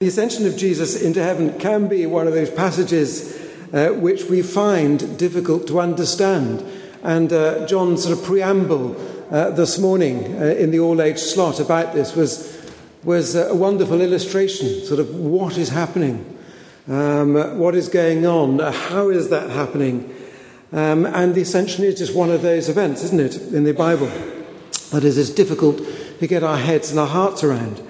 The ascension of Jesus into heaven can be one of those passages uh, which we find difficult to understand. And uh, John's sort of preamble uh, this morning uh, in the all age slot about this was, was a wonderful illustration, sort of what is happening, um, what is going on, how is that happening. Um, and the ascension is just one of those events, isn't it, in the Bible? That is, it's difficult to get our heads and our hearts around.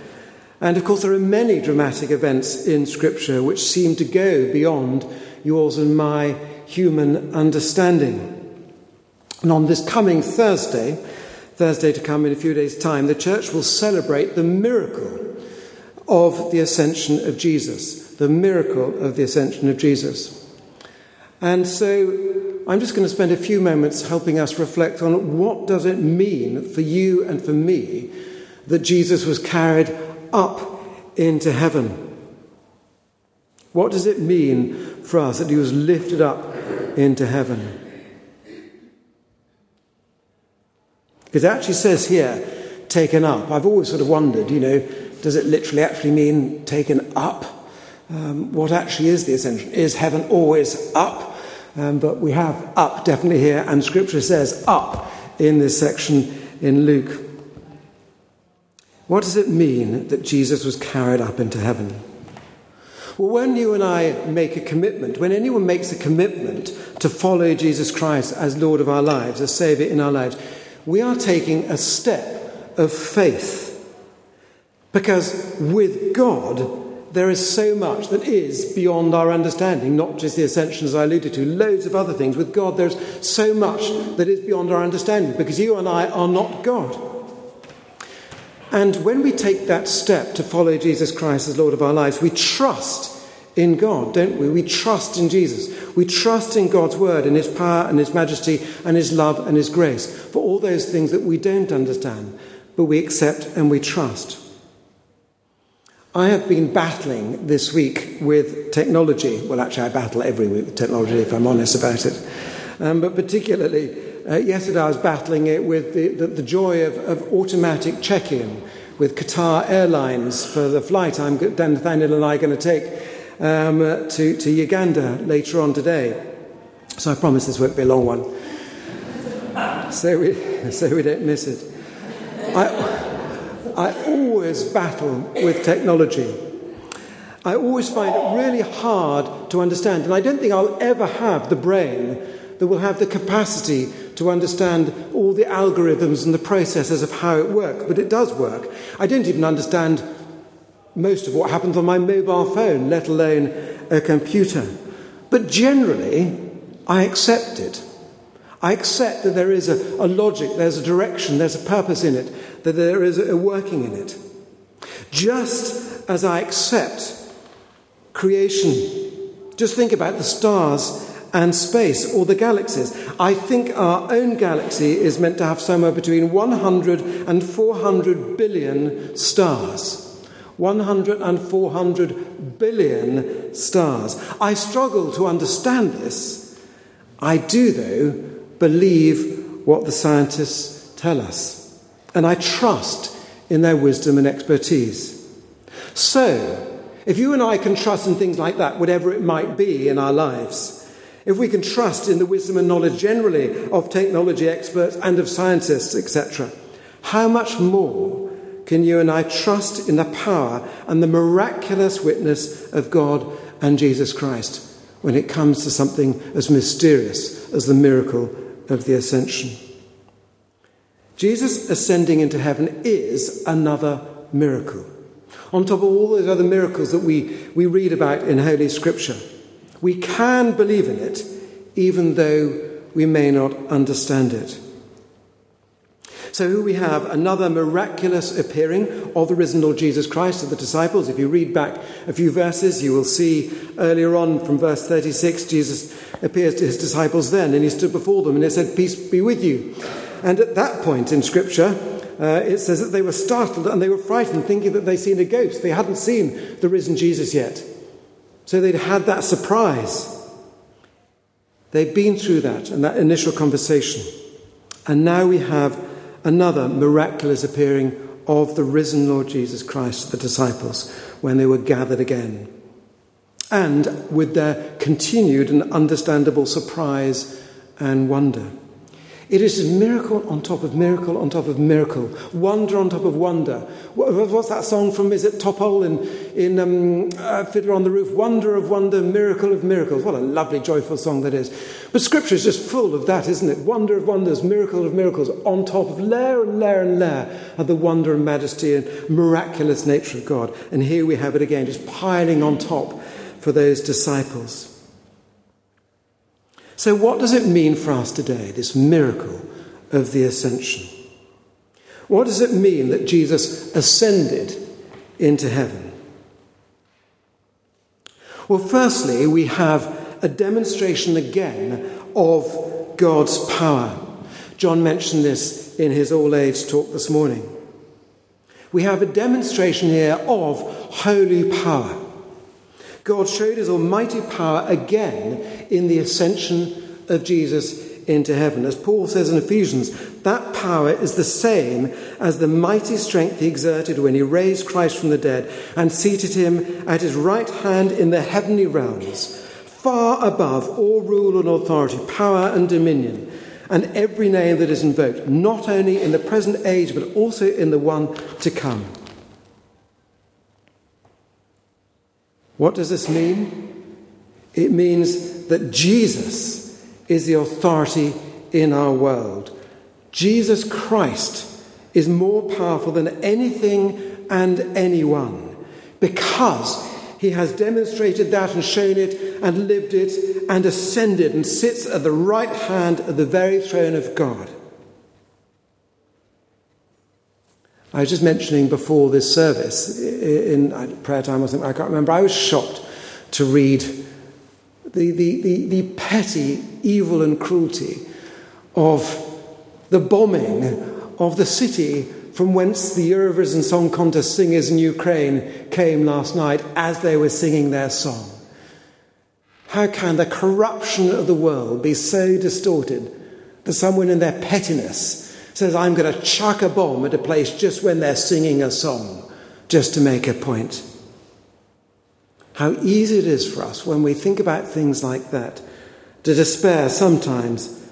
And of course, there are many dramatic events in Scripture which seem to go beyond yours and my human understanding. And on this coming Thursday, Thursday to come in a few days' time, the church will celebrate the miracle of the ascension of Jesus. The miracle of the ascension of Jesus. And so I'm just going to spend a few moments helping us reflect on what does it mean for you and for me that Jesus was carried up into heaven. What does it mean for us that he was lifted up into heaven? Because it actually says here, taken up. I've always sort of wondered, you know, does it literally actually mean taken up? Um, what actually is the ascension? Is heaven always up? Um, but we have up definitely here, and scripture says up in this section in Luke. What does it mean that Jesus was carried up into heaven? Well, when you and I make a commitment, when anyone makes a commitment to follow Jesus Christ as Lord of our lives, as Saviour in our lives, we are taking a step of faith. Because with God, there is so much that is beyond our understanding, not just the ascension as I alluded to, loads of other things. With God, there's so much that is beyond our understanding because you and I are not God. And when we take that step to follow Jesus Christ as Lord of our lives, we trust in God, don't we? We trust in Jesus. We trust in God's word and his power and his majesty and his love and his grace for all those things that we don't understand, but we accept and we trust. I have been battling this week with technology. Well, actually, I battle every week with technology, if I'm honest about it. Um, but particularly, uh, yesterday I was battling it with the, the, the joy of, of automatic check in with Qatar Airlines for the flight I'm, Dan Nathaniel and I are going to take um, to, to Uganda later on today. So I promise this won't be a long one. so, we, so we don't miss it. I, I always battle with technology. I always find it really hard to understand, and I don't think I'll ever have the brain that will have the capacity to understand all the algorithms and the processes of how it works, but it does work. I don't even understand most of what happens on my mobile phone, let alone a computer. But generally, I accept it. I accept that there is a, a, logic, there's a direction, there's a purpose in it, that there is a, a working in it. Just as I accept creation, just think about the stars and space or the galaxies. I think our own galaxy is meant to have somewhere between 100 and 400 billion stars. 100 and 400 billion stars. I struggle to understand this. I do, though, believe what the scientists tell us, and I trust in their wisdom and expertise. So, if you and I can trust in things like that, whatever it might be in our lives, if we can trust in the wisdom and knowledge generally of technology experts and of scientists, etc., how much more can you and I trust in the power and the miraculous witness of God and Jesus Christ when it comes to something as mysterious as the miracle of the ascension? Jesus ascending into heaven is another miracle. On top of all those other miracles that we, we read about in Holy Scripture. We can believe in it, even though we may not understand it. So, here we have another miraculous appearing of the risen Lord Jesus Christ to the disciples. If you read back a few verses, you will see earlier on from verse 36, Jesus appears to his disciples then, and he stood before them and he said, Peace be with you. And at that point in Scripture, uh, it says that they were startled and they were frightened, thinking that they'd seen a ghost. They hadn't seen the risen Jesus yet. So they'd had that surprise. They'd been through that and that initial conversation. And now we have another miraculous appearing of the risen Lord Jesus Christ to the disciples when they were gathered again. And with their continued and understandable surprise and wonder. It is a miracle on top of miracle on top of miracle, wonder on top of wonder. What's that song from? Is it Topol in, in um, uh, Fiddler on the Roof? Wonder of wonder, miracle of miracles. What a lovely, joyful song that is. But Scripture is just full of that, isn't it? Wonder of wonders, miracle of miracles, on top of layer and layer and layer of the wonder and majesty and miraculous nature of God. And here we have it again, just piling on top for those disciples. So, what does it mean for us today, this miracle of the ascension? What does it mean that Jesus ascended into heaven? Well, firstly, we have a demonstration again of God's power. John mentioned this in his all age talk this morning. We have a demonstration here of holy power. God showed his almighty power again in the ascension of Jesus into heaven. As Paul says in Ephesians, that power is the same as the mighty strength he exerted when he raised Christ from the dead and seated him at his right hand in the heavenly realms, far above all rule and authority, power and dominion, and every name that is invoked, not only in the present age, but also in the one to come. What does this mean? It means that Jesus is the authority in our world. Jesus Christ is more powerful than anything and anyone because he has demonstrated that and shown it and lived it and ascended and sits at the right hand of the very throne of God. I was just mentioning before this service in uh, prayer time or something, I can't remember. I was shocked to read the, the, the, the petty evil and cruelty of the bombing of the city from whence the Eurovision Song Contest singers in Ukraine came last night as they were singing their song. How can the corruption of the world be so distorted that someone in their pettiness says, I'm going to chuck a bomb at a place just when they're singing a song, just to make a point. How easy it is for us when we think about things like that to despair sometimes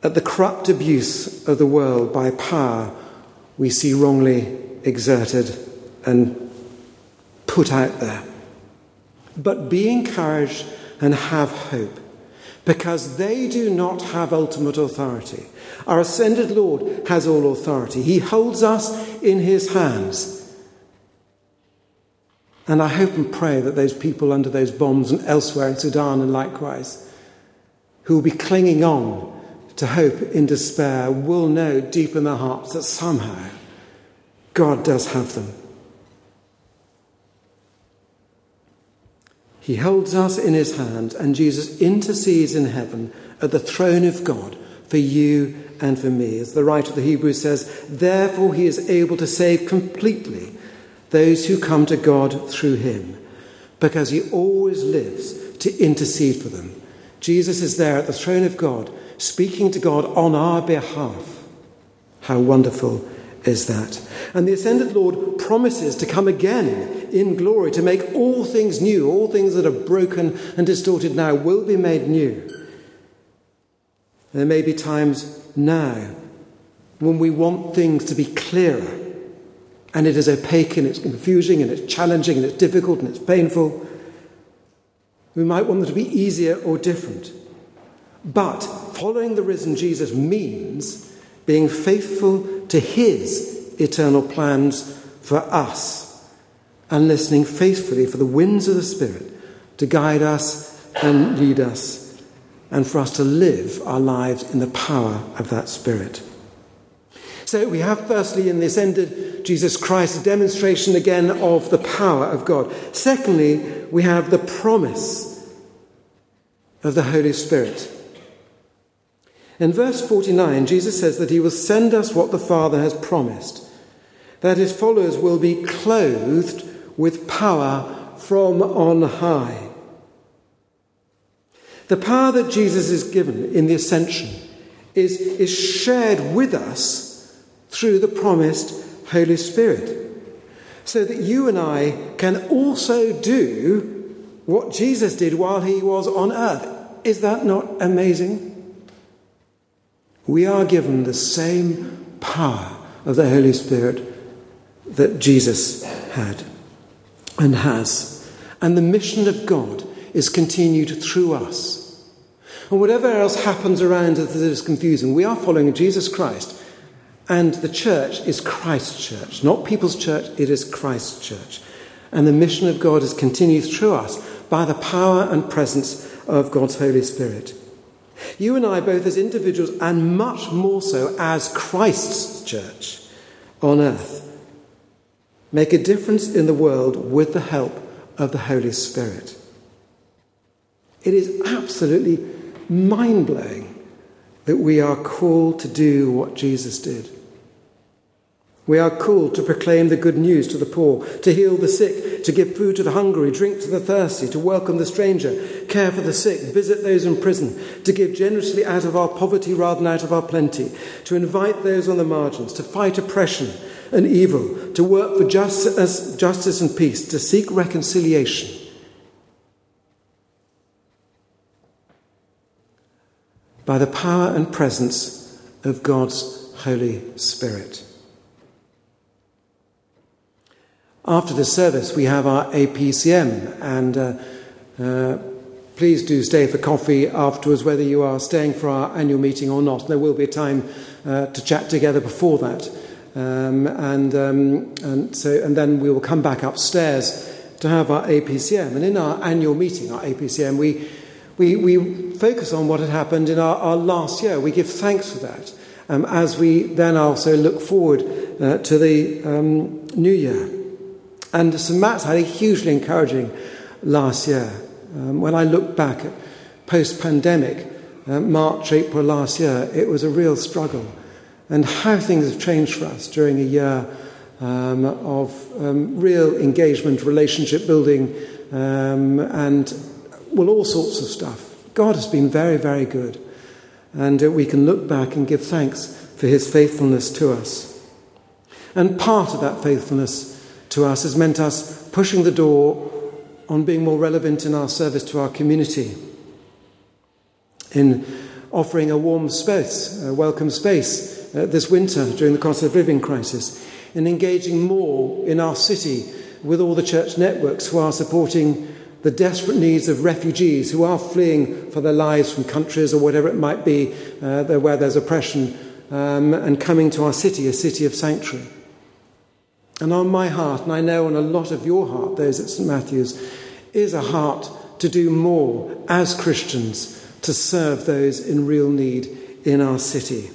at the corrupt abuse of the world by power we see wrongly exerted and put out there. But be encouraged and have hope because they do not have ultimate authority. Our ascended Lord has all authority, He holds us in His hands. And I hope and pray that those people under those bombs and elsewhere in Sudan and likewise, who will be clinging on to hope in despair, will know deep in their hearts that somehow God does have them. He holds us in his hand, and Jesus intercedes in heaven at the throne of God for you and for me. As the writer of the Hebrews says, therefore he is able to save completely those who come to God through him, because he always lives to intercede for them. Jesus is there at the throne of God, speaking to God on our behalf. How wonderful is that? And the ascended Lord promises to come again in glory to make all things new. All things that are broken and distorted now will be made new. There may be times now when we want things to be clearer and it is opaque and it's confusing and it's challenging and it's difficult and it's painful. We might want them to be easier or different. But following the risen Jesus means being faithful to his eternal plans for us and listening faithfully for the winds of the Spirit to guide us and lead us, and for us to live our lives in the power of that Spirit. So we have, firstly, in this ended Jesus Christ, a demonstration again of the power of God. Secondly, we have the promise of the Holy Spirit. In verse 49, Jesus says that he will send us what the Father has promised, that his followers will be clothed with power from on high. The power that Jesus is given in the ascension is, is shared with us through the promised Holy Spirit, so that you and I can also do what Jesus did while he was on earth. Is that not amazing? We are given the same power of the Holy Spirit that Jesus had and has. And the mission of God is continued through us. And whatever else happens around us that is confusing, we are following Jesus Christ. And the church is Christ's church, not people's church, it is Christ's church. And the mission of God is continued through us by the power and presence of God's Holy Spirit. You and I, both as individuals and much more so as Christ's church on earth, make a difference in the world with the help of the Holy Spirit. It is absolutely mind blowing that we are called to do what Jesus did. We are called to proclaim the good news to the poor, to heal the sick, to give food to the hungry, drink to the thirsty, to welcome the stranger, care for the sick, visit those in prison, to give generously out of our poverty rather than out of our plenty, to invite those on the margins, to fight oppression and evil, to work for justice, justice and peace, to seek reconciliation. By the power and presence of God's Holy Spirit. After the service, we have our APCM, and uh, uh, please do stay for coffee afterwards, whether you are staying for our annual meeting or not. There will be a time uh, to chat together before that. Um, and, um, and, so, and then we will come back upstairs to have our APCM. And in our annual meeting, our APCM, we, we, we focus on what had happened in our, our last year. We give thanks for that um, as we then also look forward uh, to the um, new year. And St. Matt's had a hugely encouraging last year. Um, when I look back at post pandemic, uh, March, April last year, it was a real struggle. And how things have changed for us during a year um, of um, real engagement, relationship building, um, and well, all sorts of stuff. God has been very, very good. And uh, we can look back and give thanks for his faithfulness to us. And part of that faithfulness to us has meant us pushing the door on being more relevant in our service to our community, in offering a warm space, a welcome space uh, this winter during the cost of living crisis, in engaging more in our city with all the church networks who are supporting the desperate needs of refugees who are fleeing for their lives from countries or whatever it might be uh, where there's oppression um, and coming to our city, a city of sanctuary. And on my heart, and I know on a lot of your heart, those at St. Matthew's, is a heart to do more as Christians to serve those in real need in our city,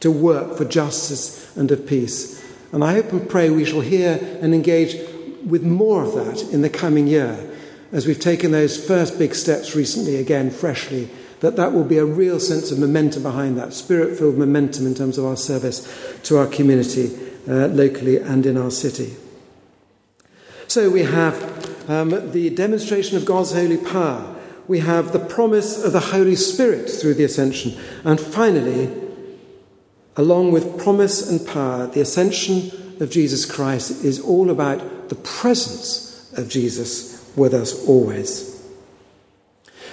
to work for justice and of peace. And I hope and pray we shall hear and engage with more of that in the coming year as we've taken those first big steps recently, again, freshly, that that will be a real sense of momentum behind that, spirit filled momentum in terms of our service to our community uh, locally and in our city. So we have um, the demonstration of God's holy power. We have the promise of the Holy Spirit through the ascension. And finally, along with promise and power, the ascension of Jesus Christ is all about the presence of Jesus with us always.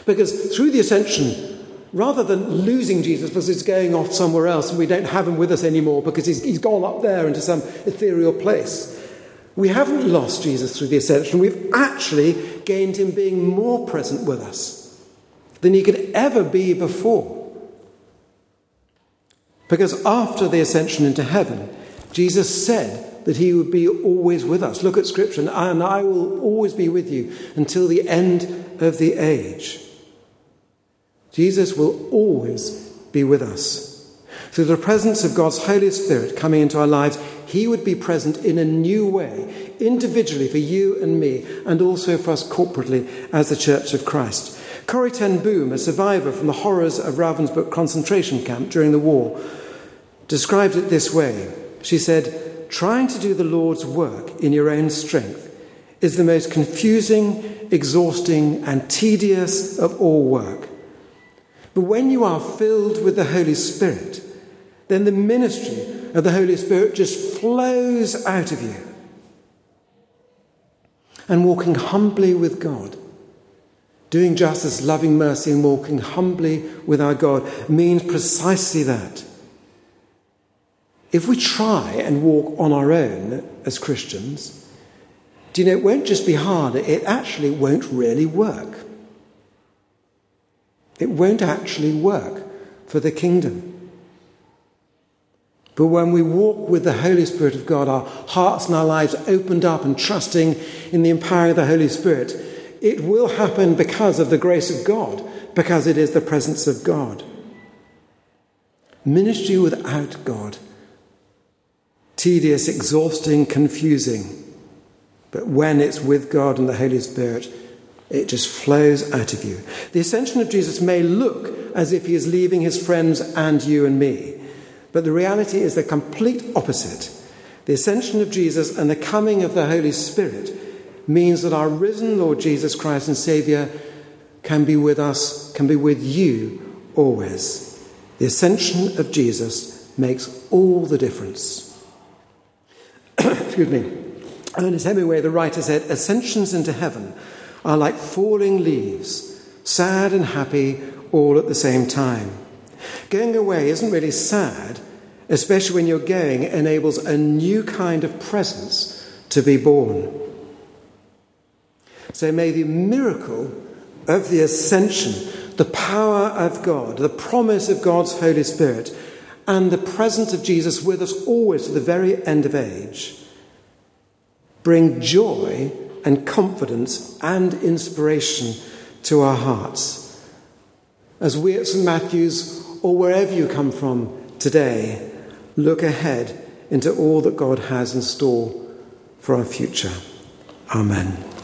Because through the ascension, rather than losing Jesus because he's going off somewhere else and we don't have him with us anymore because he's, he's gone up there into some ethereal place. We haven't lost Jesus through the ascension. We've actually gained him being more present with us than he could ever be before. Because after the ascension into heaven, Jesus said that he would be always with us. Look at Scripture, and I will always be with you until the end of the age. Jesus will always be with us. Through the presence of God's Holy Spirit coming into our lives, He would be present in a new way, individually for you and me, and also for us corporately as the Church of Christ. Corrie ten Boom, a survivor from the horrors of Ravensbrück concentration camp during the war, described it this way. She said, Trying to do the Lord's work in your own strength is the most confusing, exhausting, and tedious of all work. But when you are filled with the Holy Spirit, then the ministry of the Holy Spirit just flows out of you. And walking humbly with God, doing justice, loving mercy, and walking humbly with our God means precisely that. If we try and walk on our own as Christians, do you know, it won't just be hard, it actually won't really work. It won't actually work for the kingdom. But when we walk with the Holy Spirit of God, our hearts and our lives opened up and trusting in the empowering of the Holy Spirit, it will happen because of the grace of God, because it is the presence of God. Ministry without God, tedious, exhausting, confusing. But when it's with God and the Holy Spirit, it just flows out of you. The ascension of Jesus may look as if he is leaving his friends and you and me. But the reality is the complete opposite. The ascension of Jesus and the coming of the Holy Spirit means that our risen Lord Jesus Christ and Saviour can be with us, can be with you always. The ascension of Jesus makes all the difference. Excuse me. Ernest Hemingway, the writer, said, Ascensions into heaven are like falling leaves, sad and happy all at the same time. Going away isn't really sad, especially when you're going, enables a new kind of presence to be born. So may the miracle of the ascension, the power of God, the promise of God's Holy Spirit, and the presence of Jesus with us always to the very end of age bring joy and confidence and inspiration to our hearts. As we at St. Matthew's, or wherever you come from today, look ahead into all that God has in store for our future. Amen.